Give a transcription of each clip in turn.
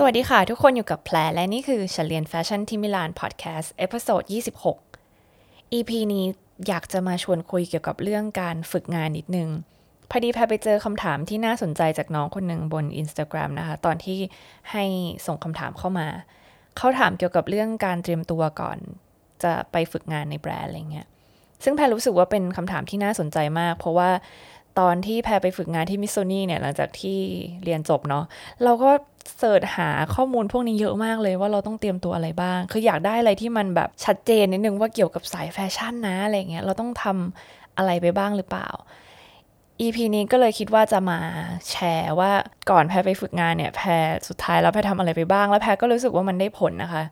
สวัสดีค่ะ ทุกคนอยู่กับแพรและนี่คือนักเรียนแฟชั่นที่มิลานพอดแคสต์ episode 26 EP นี้อยากจะมาชวนคุยเกี่ยวกับเรื่องการฝึกงานนิดนึง พอดีแพรไปเจอคำถามที่น่าสนใจจากน้องคนหนึ่งบน Instagram นะคะ ตอนที่ให้ส่งคำถามเข้ามา เขาถามเกี่ยวกับเรื่องการเตรียมตัวก่อน จะไปฝึกงานในแบรนด์อะไรเงี้ยซึ่งแพรรู้สึกว่าเป็นคำถามที่น่าสนใจมาก เพราะว่า ตอนที่แพรไปฝึกงานที่ Missoni เนี่ยหลังจากที่เรียนจบเนาะเราก็เสิร์ชหาข้อมูลพวกนี้เยอะมากเลยว่าเราต้องเตรียมตัวอะไรบ้าง คืออยากได้อะไรที่มันแบบชัดเจนนิดนึงว่าเกี่ยวกับสายแฟชั่นนะอะไรเงี้ยเราต้องทำอะไรไปบ้างหรือเปล่า EP นี้ก็เลยคิดว่าจะมาแชร์ว่าก่อนแพรไปฝึกงานเนี่ยแพรสุดท้ายแล้วแพรทำอะไรไปบ้าง แล้วแพรก็รู้สึกว่ามันได้ผลนะคะ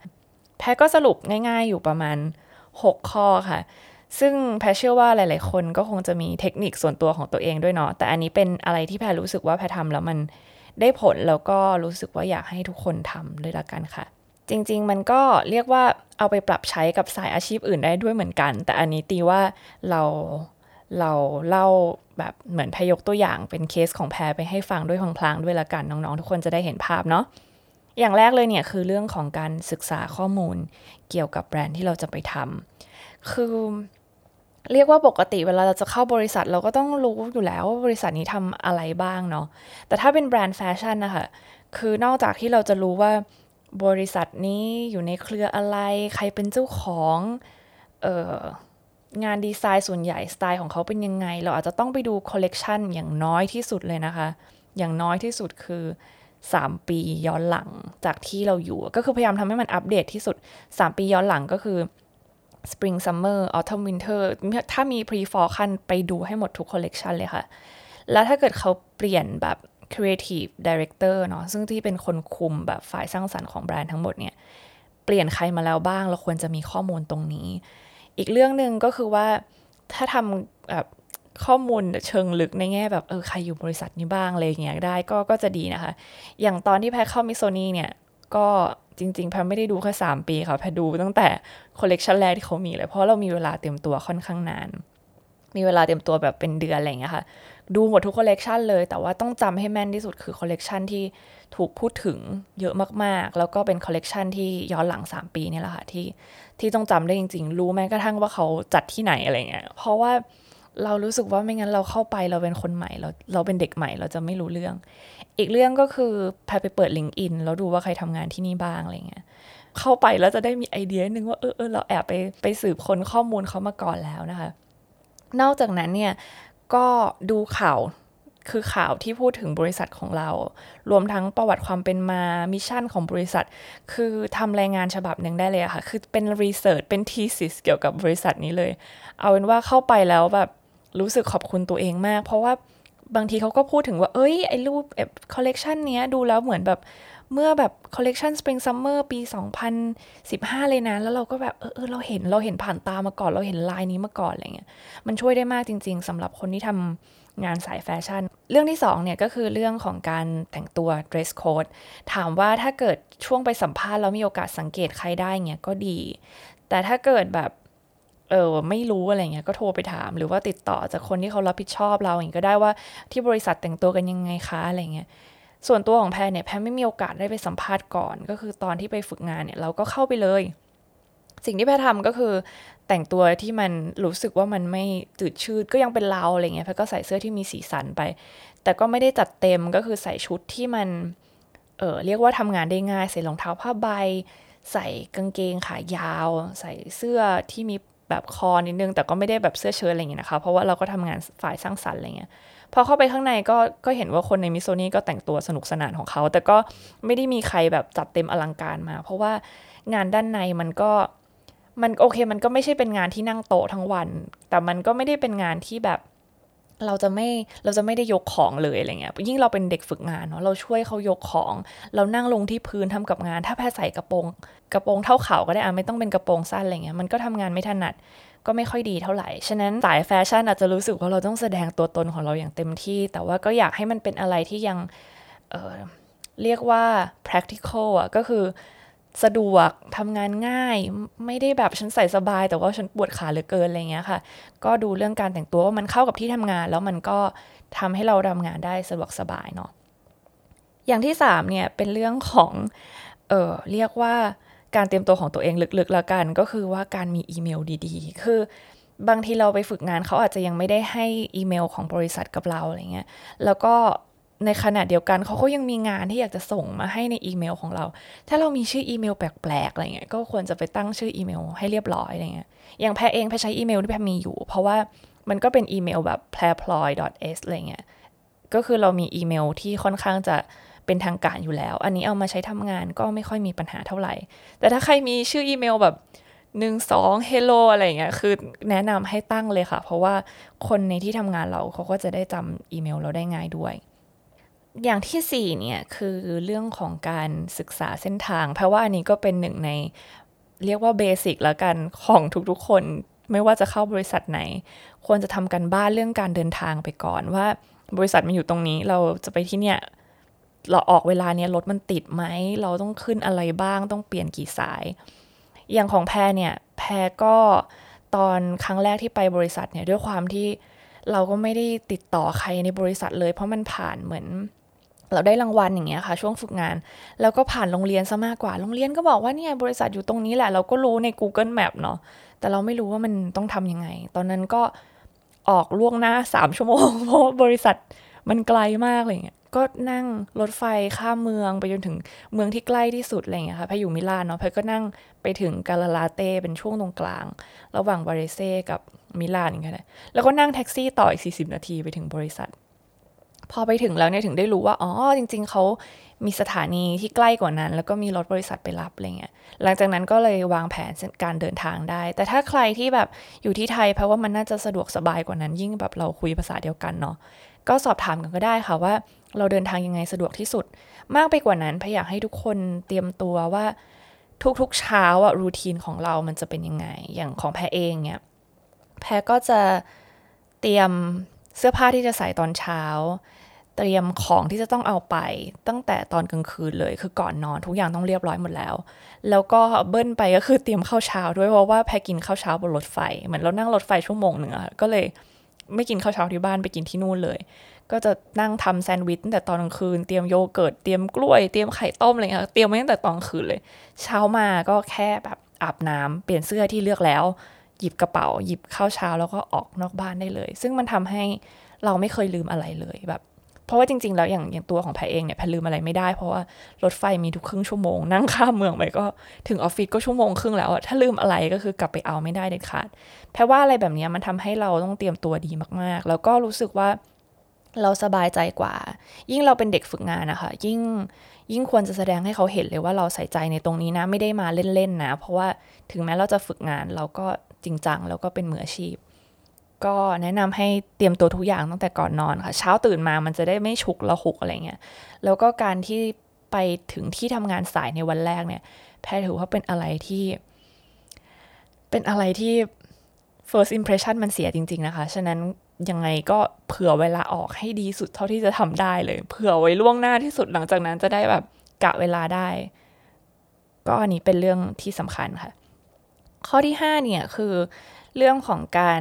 แพรก็สรุปง่าย ๆ อยู่ประมาณ 6 ข้อค่ะ ซึ่งแพรเชื่อว่าหลาย ๆ คนก็คงจะมีเทคนิคส่วนตัวของตัวเองด้วยเนาะ แต่อันนี้เป็นอะไรที่แพรรู้สึกว่าแพรทำแล้วมันได้ผลแล้วก็รู้สึกว่าอยากให้ทุกคนทำด้วยละกันค่ะ จริง ๆ มันก็เรียกว่าเอาไปปรับใช้กับสายอาชีพอื่นได้ด้วยเหมือนกัน แต่อันนี้ตีว่าเราเราเล่าแบบเหมือนพยกตัวอย่างเป็นเคสของแพรไปให้ฟังด้วยพลางๆด้วยละกันน้อง ๆ ทุกคนจะได้เห็นภาพเนาะอย่างแรกเลยเนี่ยคือเรื่องของการศึกษาข้อมูลเกี่ยวกับแบรนด์ที่เราจะไปทำคือ เรียกว่าปกติเวลาเราจะเข้าบริษัทเราก็ต้องรู้อยู่แล้วว่าบริษัทนี้ทำอะไรบ้างเนาะแต่ถ้าเป็นแบรนด์แฟชั่นนะคะคือนอกจากที่เราจะรู้ว่าบริษัทนี้อยู่ในเครืออะไร ใครเป็นเจ้าของเอองานดีไซน์ส่วนใหญ่สไตล์ของเขาเป็นยังไง เราอาจจะต้องไปดูคอลเลกชันอย่างน้อยที่สุดเลยนะคะ อย่างน้อยที่สุดคือ 3 ปีย้อนหลังจากที่เราอยู่ ก็คือพยายามทำให้มันอัปเดตที่สุด 3 ปีย้อนหลังก็คือ Spring Summer Autumn Winter ถ้ามี Pre Fall คันไปดูให้หมดทุกคอลเลกชันเลยค่ะ แล้วถ้าเกิดเขาเปลี่ยนแบบ Creative Director เนาะซึ่งที่เป็นคนคุมแบบฝ่ายสร้างสรรค์ของแบรนด์ทั้งหมดเนี่ย เปลี่ยนใครมาแล้วบ้าง เราควรจะมีข้อมูลตรงนี้ อีกเรื่องหนึ่งก็คือว่าถ้าทำแบบข้อมูลเชิงลึกในแง่แบบเออใครอยู่บริษัทนี้บ้างอะไรเงี้ยได้ก็ก็จะดีนะคะ อย่างตอนที่แพรเข้ามิโซนี่เนี่ยก็ จริง ๆ แพไม่ได้ดูแค่สามปีค่ะแพดูตั้งแต่คอลเลกชันแรกที่เขามีเลยเพราะเรามีเวลาเตรียมตัวค่อนข้างนาน มีเวลาเตรียมตัวแบบเป็นเดือนอะไรอย่างเงี้ยค่ะ ดูหมดทุกคอลเลกชันเลย แต่ว่าต้องจำให้แม่นที่สุดคือคอลเลกชันที่ถูกพูดถึงเยอะมากๆ แล้วก็เป็นคอลเลกชันที่ย้อนหลัง 3 ปีนี่แหละค่ะที่ที่ต้องจำได้จริง ๆ รู้แม้กระทั่งว่าเขาจัดที่ไหนอะไรเงี้ยเพราะว่า เรารู้สึกว่าไม่งั้นเราเข้าไปเราเป็นคนใหม่เราเราเป็นเด็กใหม่เราจะไม่รู้เรื่อง อีกเรื่องก็คือแพรไปเปิด LinkedIn แล้วดูว่าใครทำงานที่นี่บ้างอะไรเงี้ยเข้าไปแล้วจะได้มีไอเดียหนึ่งว่าเออเออเราแอบไปไปสืบค้นข้อมูลเขามาก่อนแล้วนะคะ นอกจากนั้นเนี่ยก็ดูข่าวคือข่าวที่พูดถึงบริษัทของเรา รวมทั้งประวัติความเป็นมา mission ของบริษัท คือทำรายงานฉบับหนึ่งได้เลยค่ะ คือเป็น research เป็น thesis เกี่ยวกับบริษัทนี้เลย เอาเป็นว่าเข้าไปแล้วแบบ รู้สึกขอบคุณตัวเองมาก เพราะว่าบางทีเขาก็พูดถึงว่า เอ้ย ไอ้รูปคอลเลกชันเนี้ยดูแล้วเหมือนแบบเมื่อแบบคอลเลกชัน Spring Summer ปี 2015 เลยนะ แล้วเราก็แบบเออเออเราเห็นเราเห็นผ่านตามาก่อน เราเห็นลายนี้มาก่อนอะไรเงี้ย มันช่วยได้มากจริง ๆสำหรับคนที่ทำงานสายแฟชั่น เรื่องที่2เนี่ยก็คือเรื่องของการแต่งตัว dress code ถามว่าถ้าเกิดช่วงไปสัมภาษณ์แล้วมีโอกาสสังเกตใครได้เงี้ยก็ดี แต่ถ้าเกิดแบบ เออไม่รู้อะไรเงี้ยก็โทรไปถาม หรือว่าติดต่อจากคนที่เขารับผิดชอบเราอย่างก็ได้ว่าที่บริษัทแต่งตัวกันยังไงคะอะไรเงี้ยส่วนตัวของแพรเนี่ยแพรไม่มีโอกาสได้ไปสัมภาษณ์ก่อน ก็คือตอนที่ไปฝึกงานเนี่ยเราก็เข้าไปเลย สิ่งที่แพรทำก็คือแต่งตัวที่มันรู้สึกว่ามันไม่จืดชืดก็ยังเป็นเราอะไรเงี้ยแพรก็ใส่เสื้อที่มีสีสันไป แต่ก็ไม่ได้จัดเต็มก็คือใส่ชุดที่มันเออเรียกว่าทำงานได้ง่ายใส่รองเท้าผ้าใบ ใส่กางเกงขายาว ใส่เสื้อที่มี แบบคอนิดนึง แต่ก็ไม่ได้แบบเสื้อเชิ้ตอะไรอย่างเงี้ยนะคะ เพราะว่าเราก็ทำงานฝ่ายสร้างสรรค์อะไรเงี้ยพอเข้าไปข้างในก็ก็เห็นว่าคนในมิโซนี่ก็แต่งตัวสนุกสนานของเขา แต่ก็ไม่ได้มีใครแบบจัดเต็มอลังการมา เพราะว่างานด้านในมันก็มันโอเค มันก็ไม่ใช่เป็นงานที่นั่งโต๊ะทั้งวัน แต่มันก็ไม่ได้เป็นงานที่แบบ เราจะไม่เราจะไม่ได้ยกของเลยอะไรเงี้ยยิ่งเราเป็นเด็กฝึกงานเนาะเราช่วยเขายกของ เรานั่งลงที่พื้นทำกับงาน ถ้าแพ้ใส่กระโปรงกระโปรงเท่าเข่าก็ได้อะไม่ต้องเป็นกระโปรงสั้นอะไรเงี้ยมันก็ทำงานไม่ถนัดก็ไม่ค่อยดีเท่าไหร่ ฉะนั้นสายแฟชั่นอาจจะรู้สึกว่าเราต้องแสดงตัวตนของเราอย่างเต็มที่ แต่ว่าก็อยากให้มันเป็นอะไรที่ยังเเรียกว่า practical อะก็คือ สะดวกทำงานง่าย ไม่ได้แบบฉันใส่สบาย แต่ว่าฉันปวดขาเหลือเกินอะไรเงี้ยค่ะ ก็ดูเรื่องการแต่งตัวว่ามันเข้ากับที่ทำงาน แล้วมันก็ทำให้เราทำงานได้สะดวกสบายเนาะอย่างที่สามเนี่ยเป็นเรื่องของเออเรียกว่าการเตรียมตัวของตัวเองลึกๆแล้วกัน ก็คือว่าการมีอีเมลดีๆ คือบางทีเราไปฝึกงานเขาอาจจะยังไม่ได้ให้อีเมลของบริษัทกับเราอะไรเงี้ย แล้วก็ ในขณะเดียวกันเขาก็ยังมีงานที่อยากจะส่งมาให้ในอีเมลของเรา ถ้าเรามีชื่ออีเมลแปลกๆอะไรเงี้ย ก็ควรจะไปตั้งชื่ออีเมลให้เรียบร้อยอะไรเงี้ย อย่างแพรเองแพรใช้อีเมลที่แพรมีอยู่ เพราะว่ามันก็เป็นอีเมลแบบ p l a p l o y s อะไรเงี้ย ก็คือเรามีอีเมลที่ค่อนข้างจะเป็นทางการอยู่แล้ว อันนี้เอามาใช้ทำงานก็ไม่ค่อยมีปัญหาเท่าไหร่ แต่ถ้าใครมีชื่ออีเมลแบบหนึ่งสอง hello อะไรเงี้ย คือแนะนำให้ตั้งเลยค่ะ เพราะว่าคนในที่ทำงานเราเขาก็จะได้จำอีเมลเราได้ง่ายด้วย อย่างที่สี่เนี่ยคือเรื่องของการศึกษาเส้นทาง เพราะว่าอันนี้ก็เป็นหนึ่งในเรียกว่า basic แล้วกันของทุกๆ คนไม่ว่าจะเข้าบริษัทไหน ควรจะทำการบ้านเรื่องการเดินทางไปก่อนว่าบริษัทมันอยู่ตรงนี้เราจะไปที่เนี่ยเราออกเวลาเนี้ยรถมันติดไหม เราต้องขึ้นอะไรบ้างต้องเปลี่ยนกี่สาย อย่างของแพรเนี่ย แพรก็ตอนครั้งแรกที่ไปบริษัทเนี่ยด้วยความที่เราก็ไม่ได้ติดต่อใครในบริษัทเลย เพราะมันผ่านเหมือน เราได้รางวัลอย่างเงี้ยค่ะ ช่วงฝึกงาน แล้วก็ผ่านโรงเรียนซะมากกว่า โรงเรียนก็บอกว่าเนี่ยบริษัทอยู่ตรงนี้แหละ เราก็รู้ใน Google Map เนาะแต่เราไม่รู้ว่ามันต้องทำยังไง ตอนนั้นก็ออกล่วงหน้าสามชั่วโมง เพราะบริษัทมันไกลมากเลยเงี้ยก็นั่งรถไฟข้ามเมืองไปจนถึงเมืองที่ใกล้ที่สุดอะไรเงี้ยค่ะพอยู่มิลานเนาะพก็นั่งไปถึงกาลาลาเต้เป็นช่วงตรงกลาง ระหว่างบาริเซ่กับมิลานอย่างเงี้ยแล้วก็นั่งแท็กซี่ต่ออีก 40 นาทีไปถึงบริษัท พอไปถึงแล้วเนี่ยถึงได้รู้ว่าอ๋อจริง ๆเขามีสถานีที่ใกล้กว่านั้น แล้วก็มีรถบริษัทไปรับอะไรเงี้ยหลังจากนั้นก็เลยวางแผนการเดินทางได้ แต่ถ้าใครที่แบบอยู่ที่ไทยเพราะว่ามันน่าจะสะดวกสบายกว่านั้น ยิ่งแบบเราคุยภาษาเดียวกันเนาะก็สอบถามกันก็ได้ค่ะว่า เราเดินทางยังไงสะดวกที่สุด มากไปกว่านั้นพยายามให้ทุกคนเตรียมตัวว่าทุกๆเช้าอะรูทีนของเรามันจะเป็นยังไง อย่างของแพรเองเนี่ยแพรก็จะเตรียมเสื้อผ้าที่จะใส่ตอนเช้า เตรียมของที่จะต้องเอาไปตั้งแต่ตอนกลางคืนเลย คือก่อนนอนทุกอย่างต้องเรียบร้อยหมดแล้ว แล้วก็เบิ้ลไปก็คือเตรียมข้าวเช้าด้วยเพราะว่าแพกินข้าวเช้าบนรถไฟเหมือนเรานั่งรถไฟชั่วโมงหนึ่งอะก็เลยไม่กินข้าวเช้าที่บ้านไปกินที่นู่นเลย ก็จะนั่งทำแซนด์วิชตั้งแต่ตอนกลางคืน เตรียมโยเกิร์ตเตรียมกล้วยเตรียมไข่ต้มอะไรเงี้ยเตรียมไว้ตั้งแต่ตอนกลางคืนเลย เช้ามาก็แค่แบบอาบน้ำเปลี่ยนเสื้อที่เลือกแล้ว หยิบกระเป๋า หยิบข้าวเช้าแล้วก็ออกนอกบ้านได้เลย ซึ่งมันทำให้เราไม่เคยลืมอะไรเลยแบบ เพราะว่าจริง ๆ แล้วอย่างอย่างตัวของแพรเองเนี่ยแพรลืมอะไรไม่ได้ เพราะว่ารถไฟมีทุกครึ่งชั่วโมง นั่งข้ามเมืองไปก็ถึงออฟฟิศก็ชั่วโมงครึ่งแล้วถ้าลืมอะไรก็คือกลับไปเอาไม่ได้เด็ดขาดแพรว่าอะไรแบบนี้มันทำให้เราต้องเตรียมตัวดีมากๆ แล้วก็รู้สึกว่าเราสบายใจกว่า ยิ่งเราเป็นเด็กฝึกงานนะคะยิ่งยิ่งควรจะแสดงให้เขาเห็นเลยว่าเราใส่ใจในตรงนี้นะไม่ได้มาเล่นๆนะ เพราะว่าถึงแม้เราจะฝึกงานเราก็จริงจังแล้วก็เป็นมืออาชีพ ก็แนะนำให้เตรียมตัวทุกอย่างตั้งแต่ก่อนนอนค่ะ เช้าตื่นมามันจะได้ไม่ฉุกละหุกอะไรเงี้ยแล้วก็การที่ไปถึงที่ทำงานสายในวันแรกเนี่ย แพทย์ถือว่าเป็นอะไรที่ เป็นอะไรที่ first impression มันเสียจริง ๆ นะคะ ฉะนั้นยังไงก็เผื่อเวลาออกให้ดีสุดเท่าที่จะทำได้เลย เผื่อไว้ล่วงหน้าที่สุดหลังจากนั้นจะได้แบบกะเวลาได้ ก็อันนี้เป็นเรื่องที่สำคัญค่ะ ข้อที่ห้าเนี่ยคือ เรื่องของการ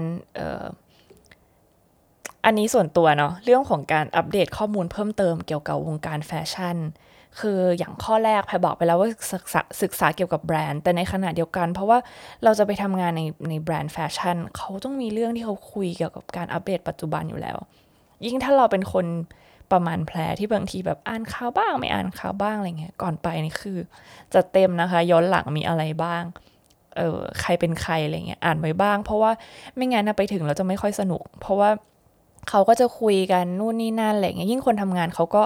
อันนี้ส่วนตัวเนาะเรื่องของการอัปเดตข้อมูลเพิ่มเติมเกี่ยวกับวงการแฟชั่น คืออย่างข้อแรกแพรบอกไปแล้วว่าศึกษาศึกษาเกี่ยวกับแบรนด์ แต่ในขณะเดียวกัน เพราะว่าเราจะไปทำงานในในแบรนด์แฟชั่นเขาต้องมีเรื่องที่เขาคุยเกี่ยวกับการอัปเดตปัจจุบันอยู่แล้ว ยิ่งถ้าเราเป็นคนประมาณแพรที่บางทีแบบอ่านข่าวบ้าง ไม่อ่านข่าวบ้างอะไรเงี้ยก่อนไปนี่คือ จะเต็มนะคะ ย้อนหลังมีอะไรบ้าง เออใครเป็นใครอะไรเงี้ยอ่านไว้บ้าง เพราะว่าไม่งั้นไปถึงเราจะไม่ค่อยสนุก เพราะว่าเขาก็จะคุยกันนู่นนี่นั่นอะไรเงี้ยยิ่งคนทำงานเขาก็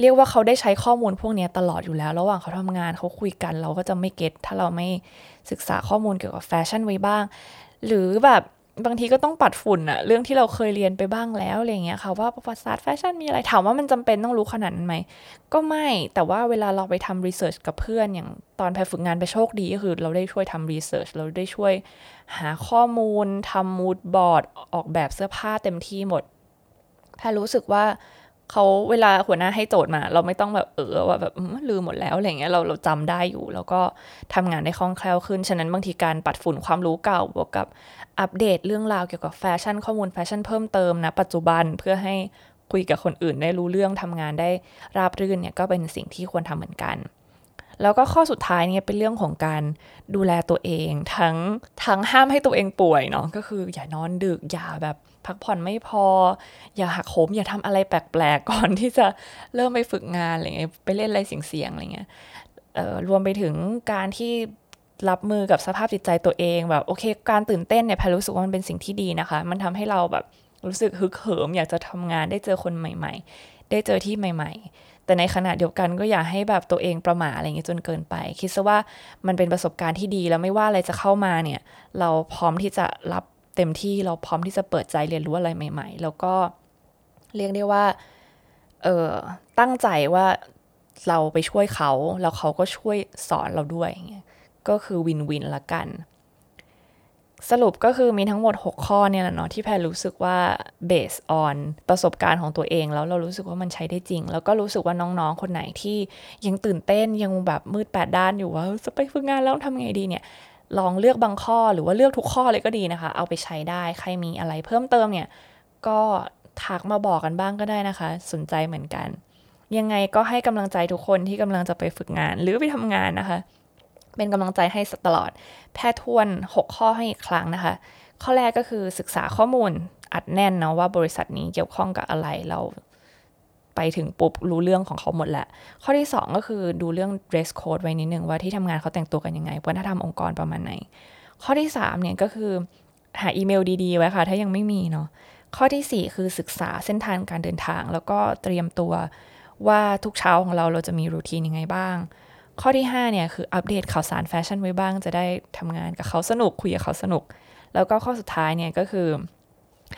เรียกว่าเขาได้ใช้ข้อมูลพวกนี้ตลอดอยู่แล้ว ระหว่างเขาทำงานเขาคุยกันเราก็จะไม่ get ถ้าเราไม่ศึกษาข้อมูลเกี่ยวกับแฟชั่นไว้บ้าง หรือแบบ บางทีก็ต้องปัดฝุ่นอะเรื่องที่เราเคยเรียนไปบ้างแล้วอะไรเงี้ยค่ะว่าประวัติศาสตร์แฟชั่นมีอะไรถามว่ามันจำเป็นต้องรู้ขนาดนั้นไหมก็ไม่แต่ว่าเวลาเราไปทำ research กับเพื่อนอย่างตอนแพรฝึกงานไปโชคดีก็คือ เราได้ช่วยทำ research เราได้ช่วยหาข้อมูลทำ mood board ออกแบบเสื้อผ้าเต็มที่หมดแพรรู้สึกว่าเขาเวลาหัวหน้าให้โจทย์มา เราไม่ต้องแบบเออว่าแบบลืมหมดแล้วอะไรเงี้ยเราเราจำได้อยู่ แล้วก็ทำงานได้คล่องแคล่วขึ้น ฉะนั้นบางทีการปัดฝุ่นความรู้เก่าบวกกับ อัปเดตเรื่องราวเกี่ยวกับแฟชั่นข้อมูลแฟชั่นเพิ่มเติมนะปัจจุบันเพื่อให้คุยกับคนอื่นได้รู้เรื่องทำงานได้ราบรื่นเนี่ยก็เป็นสิ่งที่ควรทำเหมือนกัน แล้วก็ข้อสุดท้ายเนี่ยเป็นเรื่องของการดูแลตัวเอง ทั้งทั้งห้ามให้ตัวเองป่วยเนาะก็คืออย่านอนดึกอย่าแบบพักผ่อนไม่พอ อย่าหักโหมอย่าทำอะไรแปลกๆก่อนที่จะเริ่มไปฝึกงานอะไรเงี้ยไปเล่นอะไรเสี่ยงๆอะไรเงี้ยรวมไปถึงการที่ รับมือกับสภาพจิตใจตัวเองแบบโอเค การตื่นเต้นเนี่ยแพรรู้สึกว่ามันเป็นสิ่งที่ดีนะคะ มันทำให้เราแบบรู้สึกฮึกเหิมอยากจะทำงานได้เจอคนใหม่ ๆ ได้เจอที่ใหม่ ๆ แต่ในขณะเดียวกันก็อย่าให้แบบตัวเองประมาทอะไรเงี้ยจนเกินไป คิดซะว่ามันเป็นประสบการณ์ที่ดีแล้วไม่ว่าอะไรจะเข้ามาเนี่ย เราพร้อมที่จะรับเต็มที่เราพร้อมที่จะเปิดใจเรียนรู้อะไรใหม่ ๆ แล้วก็เรียกได้ว่าเออตั้งใจว่าเราไปช่วยเขาแล้วเขาก็ช่วยสอนเราด้วย ก็คือวินวินละกัน สรุปก็คือมีทั้งหมด 6 ข้อเนี่ยแหละเนาะที่แพรรู้สึกว่า based on ประสบการณ์ของตัวเองแล้วเรารู้สึกว่ามันใช้ได้จริง แล้วก็รู้สึกว่าน้องๆ คนไหนที่ยังตื่นเต้นยังแบบมืดแปดด้านอยู่ว่าจะไปฝึกงานแล้วทำไงดีเนี่ยลองเลือกบางข้อหรือว่าเลือกทุกข้อเลยก็ดีนะคะ เอาไปใช้ได้ใครมีอะไรเพิ่มเติมเนี่ย ก็ทักมาบอกกันบ้างก็ได้นะคะ สนใจเหมือนกัน ยังไงก็ให้กำลังใจทุกคนที่กำลังจะไปฝึกงานหรือไปทำงานนะคะ เป็นกำลังใจให้ตลอด แพทย์ทวน 6 ข้อให้อีกครั้งนะคะ ข้อแรกก็คือศึกษาข้อมูลอัดแน่นเนาะว่าบริษัทนี้เกี่ยวข้องกับอะไรเราไปถึงปุ๊บรู้เรื่องของเขาหมดแหละ ข้อที่ 2 ก็คือดูเรื่อง dress code ไว้นิดนึงว่าที่ทำงานเขาแต่งตัวกันยังไงวัฒนธรรมองค์กรประมาณไหน ข้อที่3เนี่ยก็คือหาอีเมลดีๆ ไว้ค่ะ ถ้ายังไม่มีเนาะข้อที่ 4 คือศึกษาเส้นทางการเดินทาง แล้วก็เตรียมตัวว่าทุกเช้าของเราเราจะมี routine ยังไงบ้าง ข้อที่5เนี่ยคืออัปเดตข่าวสารแฟชั่นไว้บ้าง จะได้ทำงานกับเขาสนุกคุยกับเขาสนุก แล้วก็ข้อสุดท้ายเนี่ยก็คือ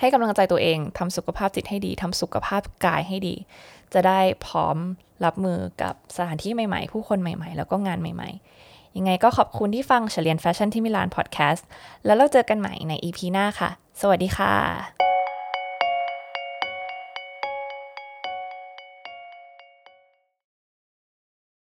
ให้กำลังใจตัวเองทำสุขภาพจิตให้ดีทำสุขภาพกายให้ดี จะได้พร้อมรับมือกับสถานที่ใหม่ๆ ผู้คนใหม่ๆ แล้วก็งานใหม่ๆ ยังไงก็ขอบคุณที่ฟังเรียนแฟชั่นที่มิลานพอดแคสต์แล้วเราเจอกันใหม่ใน EP หน้าค่ะ สวัสดีค่ะ